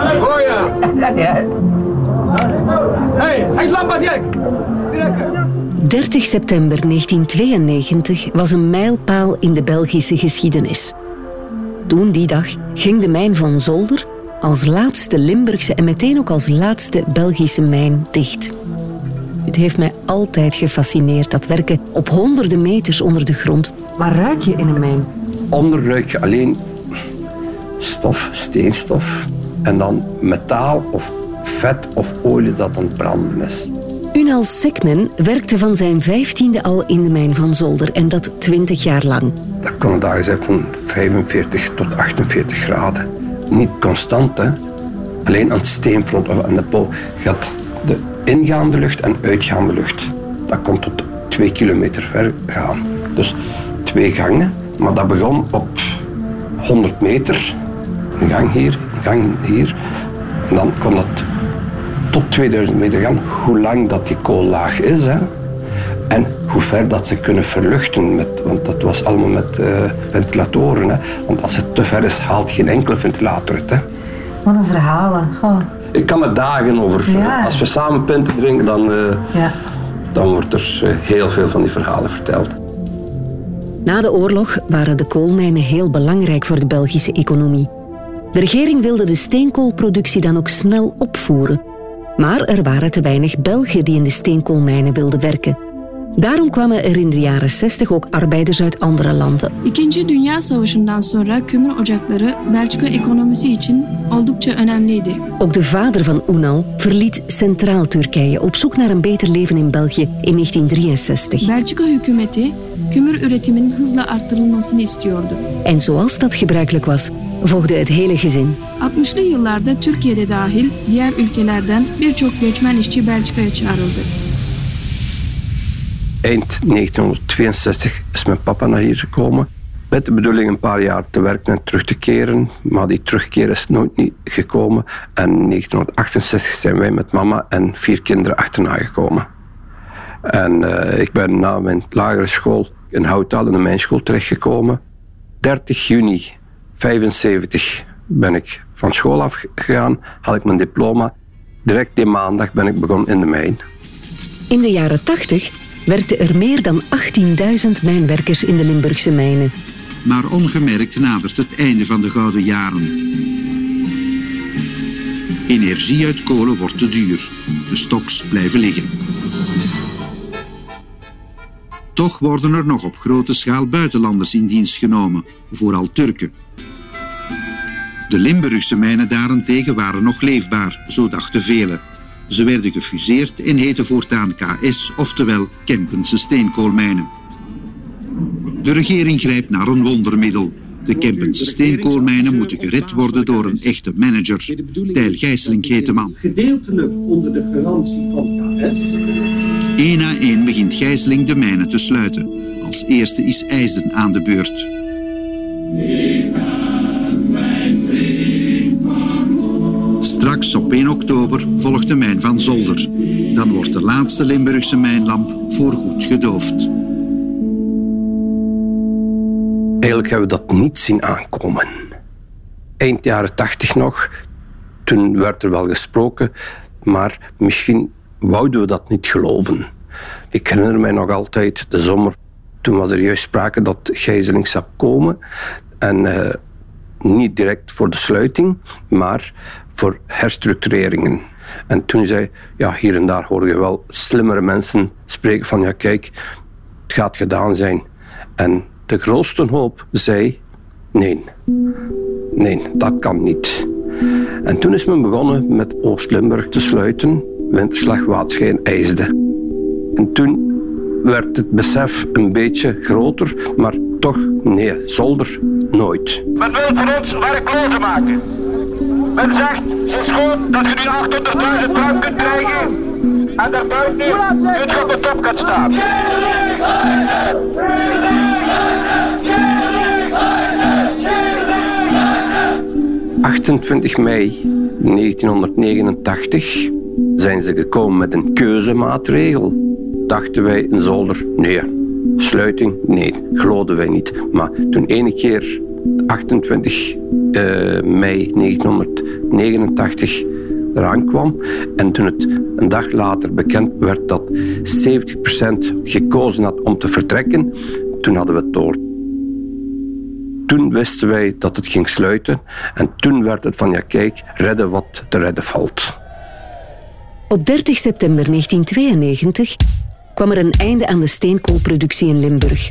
Oh ja. Hey, hij lampa direct. 30 september 1992 was een mijlpaal in de Belgische geschiedenis. Toen, die dag, ging de mijn van Zolder als laatste Limburgse en meteen ook als laatste Belgische mijn dicht. Het heeft mij altijd gefascineerd, dat werken op honderden meters onder de grond. Waar ruik je in een mijn? Onder ruik je alleen stof, steenstof en dan metaal of vet of olie dat aan het branden is. Unal Sekmen werkte van zijn vijftiende al in de mijn van Zolder en dat twintig jaar lang. Dat kon dagen zijn van 45 tot 48 graden. Niet constant, hè. Alleen aan het steenfront of aan de po. Je had de ingaande lucht en uitgaande lucht. Dat kon tot twee kilometer ver gaan. Dus twee gangen, maar dat begon op 100 meter. Een gang hier, gang hier. En dan kon dat tot 2000 meter gaan, hoe lang dat die koollaag is. Hè. En hoe ver dat ze kunnen verluchten. Met, want dat was allemaal met uh, ventilatoren. Hè. Want als het te ver is, haalt geen enkele ventilator het. Hè. Wat een verhalen. Goh. Ik kan er dagen over. Ja. Als we samen punten drinken, dan, uh, Ja. dan wordt er uh, heel veel van die verhalen verteld. Na de oorlog waren de koolmijnen heel belangrijk voor de Belgische economie. De regering wilde de steenkoolproductie dan ook snel opvoeren. Maar er waren te weinig Belgen die in de steenkoolmijnen wilden werken. Daarom kwamen er in de jaren 60 ook arbeiders uit andere landen. İkinci Dünya Savaşı'ndan sonra kömür ocakları Belçika ekonomisi için oldukça önemliydi. Ook de vader van Unal verliet Centraal-Turkije op zoek naar een beter leven in België in 1963. Belçika hükümeti kömür üretiminin hızla arttırılmasını istiyordu. En zoals dat gebruikelijk was, volgde het hele gezin. 60'lı yıllarda Türkiye'de dahil diğer ülkelerden birçok göçmen işçi Belçika'ya çağrıldı. Eind 1962 is mijn papa naar hier gekomen. Met de bedoeling een paar jaar te werken en terug te keren. Maar die terugkeer is nooit niet gekomen. En in 1968 zijn wij met mama en vier kinderen achterna gekomen. En eh, ik ben na mijn lagere school in Houthal in de mijnschool terechtgekomen. 30 juni 75 ben ik van school afgegaan, had ik mijn diploma. Direct die maandag ben ik begonnen in de mijn. In de jaren 80 werkten er meer dan 18.000 mijnwerkers in de Limburgse mijnen. Maar ongemerkt nadert het einde van de gouden jaren. Energie uit kolen wordt te duur. De stoks blijven liggen. Toch worden er nog op grote schaal buitenlanders in dienst genomen, vooral Turken. De Limburgse mijnen daarentegen waren nog leefbaar, zo dachten velen. Ze werden gefuseerd en heten voortaan KS, oftewel Kempense steenkoolmijnen. De regering grijpt naar een wondermiddel. De Kempense steenkoolmijnen moeten gered worden door een echte manager. Tijl Gijsselink heet de man. Gedeeltelijk onder de garantie van KS. Eén na één begint Gijsseling de mijnen te sluiten. Als eerste is IJsden aan de beurt. Op 1 oktober volgt de mijn van Zolder. Dan wordt de laatste Limburgse mijnlamp voorgoed gedoofd. Eigenlijk hebben we dat niet zien aankomen. Eind jaren tachtig nog, toen werd er wel gesproken, maar misschien wouden we dat niet geloven. Ik herinner mij nog altijd de zomer, toen was er juist sprake dat Gijzeling zou komen. En eh, niet direct voor de sluiting, maar voor herstructureringen. En toen zei, ja, hier en daar hoor je wel slimmere mensen spreken van, ja kijk, het gaat gedaan zijn. En de grootste hoop zei, nee, nee, dat kan niet. En toen is men begonnen met Oost-Limburg te sluiten, Winterslag, Waadschijn, IJsde. En toen werd het besef een beetje groter, maar toch, nee, zolder nooit. Men wil van ons werklozen maken. Men zegt, is goed dat je nu 800.000 frank kunt krijgen. En daarbuiten kunt je op de top gaan staan. 28 mei 1989 zijn ze gekomen met een keuzemaatregel. Dachten wij in zolder, nee. Sluiting, nee. Geloofden wij niet. Maar toen ene keer 28 uh, mei 1989 eraan kwam. En toen het een dag later bekend werd dat 70% gekozen had om te vertrekken, toen hadden we het door. Toen wisten wij dat het ging sluiten en toen werd het van ja kijk, redden wat te redden valt. Op 30 september 1992 kwam er een einde aan de steenkoolproductie in Limburg.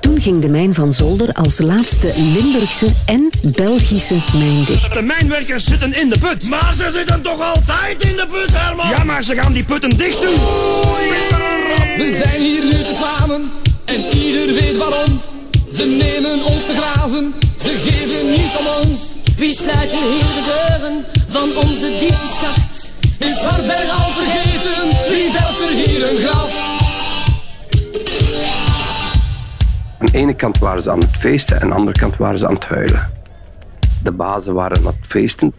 Toen ging de mijn van Zolder als laatste Limburgse en Belgische mijn dicht. De mijnwerkers zitten in de put. Maar ze zitten toch altijd in de put, Herman? Ja, maar ze gaan die putten dicht doen. We zijn hier nu te samen en ieder weet waarom. Ze nemen ons te grazen, ze geven niet om ons. Wie sluit hier de deuren van onze diepste schacht? Is Hartberg al vergeten, wie delft er hier een graf? Aan de ene kant waren ze aan het feesten en aan de andere kant waren ze aan het huilen. De bazen waren aan het feesten.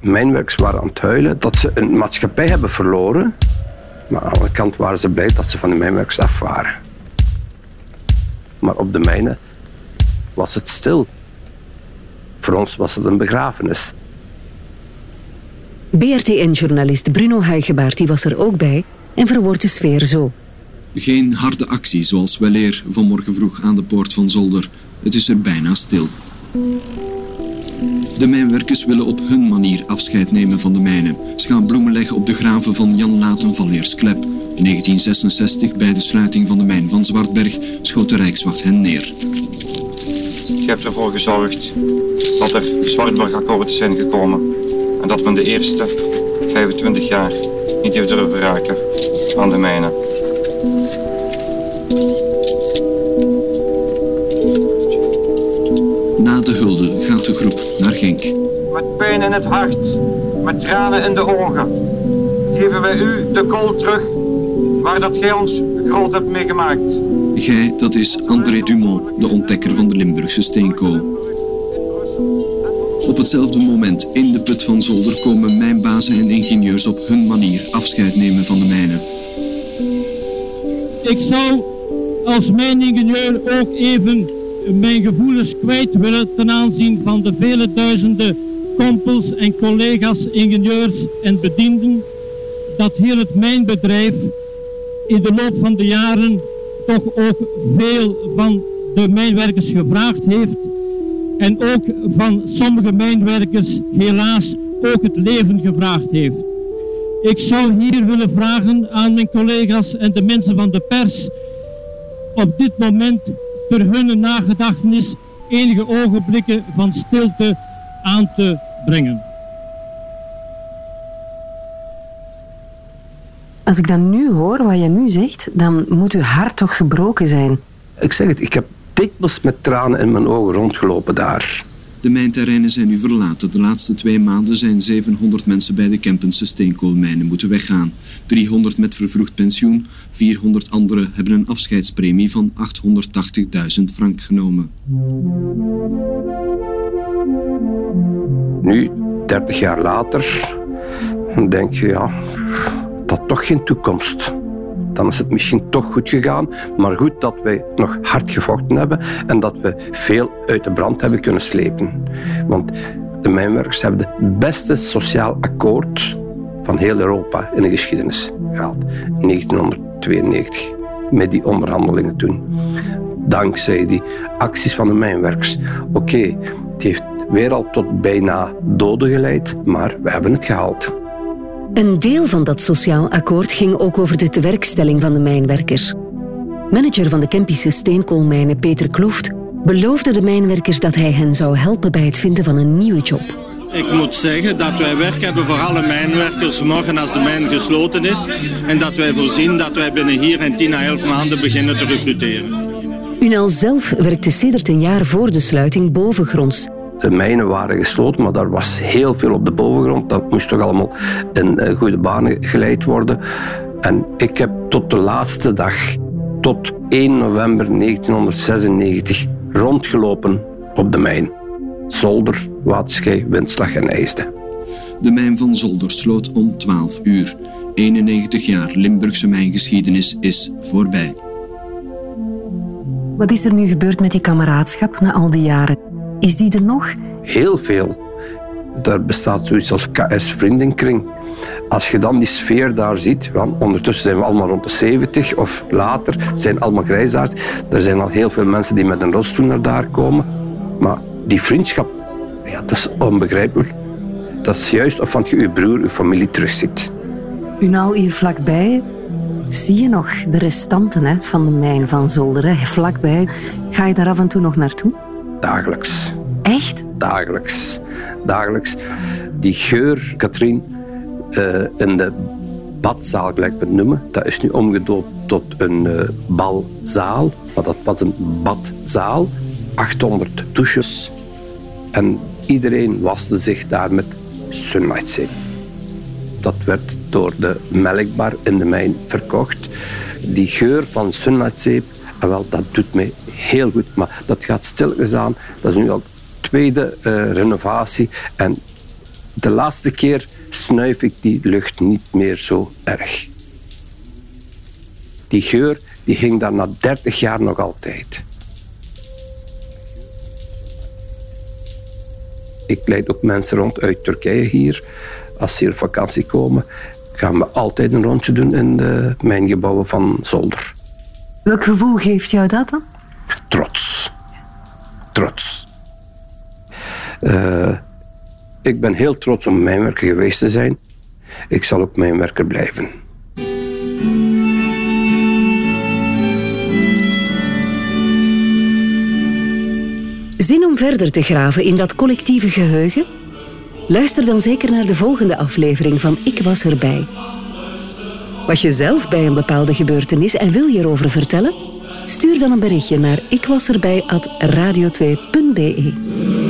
Mijnwerkers waren aan het huilen dat ze een maatschappij hebben verloren. Maar aan de andere kant waren ze blij dat ze van de mijnwerkers af waren. Maar op de mijnen was het stil. Voor ons was het een begrafenis. BRTN-journalist Bruno Huigebaard was er ook bij en verwoordt de sfeer zo. Geen harde actie zoals weleer vanmorgen vroeg aan de poort van Zolder. Het is er bijna stil. De mijnwerkers willen op hun manier afscheid nemen van de mijnen. Ze gaan bloemen leggen op de graven van Jan Laten van Leersklep. In 1966, bij de sluiting van de mijn van Zwartberg, schoot de Rijkswacht hen neer. Je hebt ervoor gezorgd dat er Zwartbergakkoorden zijn gekomen. En dat men de eerste 25 jaar niet heeft durven raken aan de mijnen. Na de hulde gaat de groep naar Genk. Met pijn in het hart, met tranen in de ogen, geven wij u de kool terug waar dat gij ons groot hebt meegemaakt. Gij, dat is André Dumont, de ontdekker van de Limburgse steenkool. Op hetzelfde moment in de put van Zolder komen mijnbazen en ingenieurs op hun manier afscheid nemen van de mijnen. Ik zou als mijningenieur ook even mijn gevoelens kwijt willen ten aanzien van de vele duizenden kompels en collega's, ingenieurs en bedienden dat hier het mijnbedrijf in de loop van de jaren toch ook veel van de mijnwerkers gevraagd heeft en ook van sommige mijnwerkers helaas ook het leven gevraagd heeft. Ik zou hier willen vragen aan mijn collega's en de mensen van de pers op dit moment per hun nagedachtenis enige ogenblikken van stilte aan te brengen. Als ik dan nu hoor wat je nu zegt, dan moet uw hart toch gebroken zijn. Ik zeg het, ik heb dikwijls met tranen in mijn ogen rondgelopen daar. De mijnterreinen zijn nu verlaten. De laatste twee maanden zijn 700 mensen bij de Kempense steenkoolmijnen moeten weggaan. 300 met vervroegd pensioen, 400 anderen hebben een afscheidspremie van 880.000 frank genomen. Nu, 30 jaar later, denk je ja, dat toch geen toekomst dan is het misschien toch goed gegaan. Maar goed dat wij nog hard gevochten hebben en dat we veel uit de brand hebben kunnen slepen. Want de mijnwerkers hebben het beste sociaal akkoord van heel Europa in de geschiedenis gehaald. 1992, met die onderhandelingen toen. Dankzij die acties van de mijnwerkers. Oké, het heeft weer al tot bijna doden geleid, maar we hebben het gehaald. Een deel van dat sociaal akkoord ging ook over de tewerkstelling van de mijnwerkers. Manager van de Kempische steenkoolmijnen Peter Kloeft beloofde de mijnwerkers dat hij hen zou helpen bij het vinden van een nieuwe job. Ik moet zeggen dat wij werk hebben voor alle mijnwerkers morgen als de mijn gesloten is. En dat wij voorzien dat wij binnen hier en 10 à 11 maanden beginnen te recruteren. Unal zelf werkte sedert een jaar voor de sluiting bovengronds de mijnen waren gesloten, maar daar was heel veel op de bovengrond. Dat moest toch allemaal in eh, goede banen geleid worden. En ik heb tot de laatste dag, tot 1 november 1996, rondgelopen op de mijn. Zolder, Waterschei, Windslag en IJsde. De mijn van Zolder sloot om 12 uur. 91 jaar Limburgse mijngeschiedenis is voorbij. Wat is er nu gebeurd met die kameraadschap na al die jaren? Is die er nog? Heel veel. Daar bestaat zoiets als KS-vriendenkring. Als je dan die sfeer daar ziet, want ondertussen zijn we allemaal rond de 70 of later, het zijn allemaal grijsaards. Er zijn al heel veel mensen die met een rolstoel naar daar komen. Maar die vriendschap, ja, dat is onbegrijpelijk. Dat is juist of van je je broer, je familie terugziet. Unal hier vlakbij, zie je nog de restanten hè, van de mijn van Zolder? Hè? Vlakbij. Ga je daar af en toe nog naartoe? Dagelijks. Echt? Dagelijks. Dagelijks. Die geur, Katrien, uh, in de badzaal, gelijk we het noemen, dat is nu omgedoopt tot een uh, balzaal. Maar dat was een badzaal. 800 douches. En iedereen waste zich daar met Sunlight Zee. Dat werd door de melkbar in de mijn verkocht. Die geur van Sunlight Zeep, en wel, dat doet mij heel goed. Maar dat gaat stilletjes aan. Dat is nu al tweede uh, renovatie. En de laatste keer snuif ik die lucht niet meer zo erg. Die geur die ging daar na 30 jaar nog altijd. Ik leid ook mensen rond uit Turkije hier. Als ze op vakantie komen, gaan we altijd een rondje doen in de mijngebouwen van Zolder. Welk gevoel geeft jou dat dan? Trots. Trots. Uh, ik ben heel trots om mijnwerker geweest te zijn. Ik zal ook mijnwerker blijven. Zin om verder te graven in dat collectieve geheugen? Luister dan zeker naar de volgende aflevering van Ik was erbij. Was je zelf bij een bepaalde gebeurtenis en wil je erover vertellen? Stuur dan een berichtje naar ikwasεrbij.radio2.be.